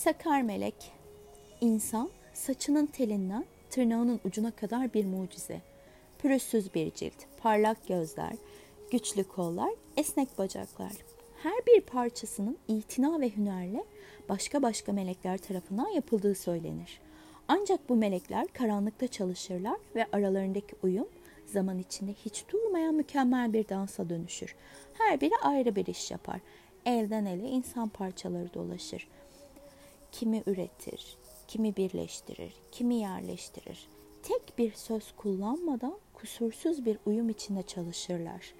Sakar melek. İnsan saçının telinden tırnağının ucuna kadar bir mucize. Pürüzsüz bir cilt, parlak gözler, güçlü kollar, esnek bacaklar. Her bir parçasının itina ve hünerle başka başka melekler tarafından yapıldığı söylenir. Ancak bu melekler karanlıkta çalışırlar ve aralarındaki uyum zaman içinde hiç durmayan mükemmel bir dansa dönüşür. Her biri ayrı bir iş yapar. Elden ele insan parçaları dolaşır. Kimi üretir, kimi birleştirir, kimi yerleştirir. Tek bir söz kullanmadan kusursuz bir uyum içinde çalışırlar.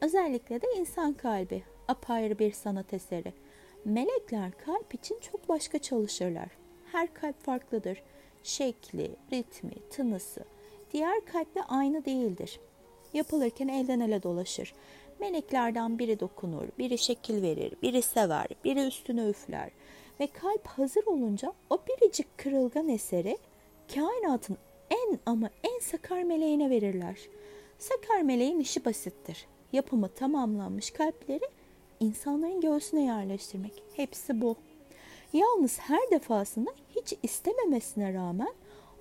Özellikle de insan kalbi apayrı bir sanat eseri. Melekler kalp için çok başka çalışırlar. Her kalp farklıdır. Şekli, ritmi, tınısı diğer kalple aynı değildir. Yapılırken elden ele dolaşır. Meleklerden biri dokunur, biri şekil verir, biri sever, biri üstüne üfler. Ve kalp hazır olunca o biricik kırılgan eseri kainatın en ama en sakar meleğine verirler. Sakar meleğin işi basittir. Yapımı tamamlanmış kalpleri insanların göğsüne yerleştirmek. Hepsi bu. Yalnız her defasında hiç istememesine rağmen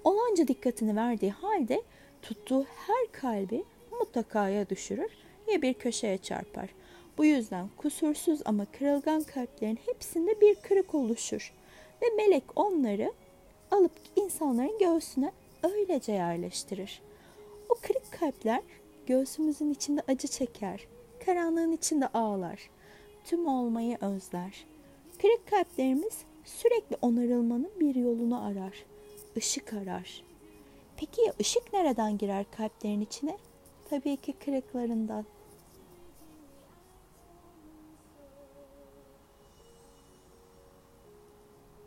olanca dikkatini verdiği halde tuttuğu her kalbi mutlaka ya düşürür ya bir köşeye çarpar. Bu yüzden kusursuz ama kırılgan kalplerin hepsinde bir kırık oluşur ve melek onları alıp insanların göğsüne öylece yerleştirir. O kırık kalpler göğsümüzün içinde acı çeker, karanlığın içinde ağlar, tüm olmayı özler. Kırık kalplerimiz sürekli onarılmanın bir yolunu arar, ışık arar. Peki ya ışık nereden girer kalplerin içine? Tabii ki kırıklarından.